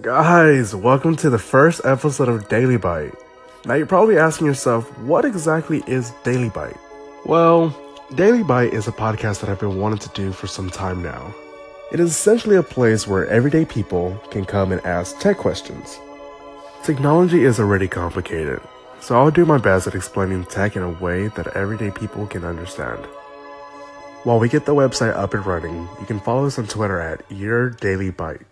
Guys, welcome to the first episode of Daily Bite. Now you're probably asking yourself, what exactly is Daily Bite? Well, Daily Bite is a podcast that I've been wanting to do for some time now. It is essentially a place where everyday people can come and ask tech questions. Technology is already complicated, so I'll do my best at explaining tech in a way that everyday people can understand. While we get the website up and running, you can follow us on Twitter at Your Daily Bite.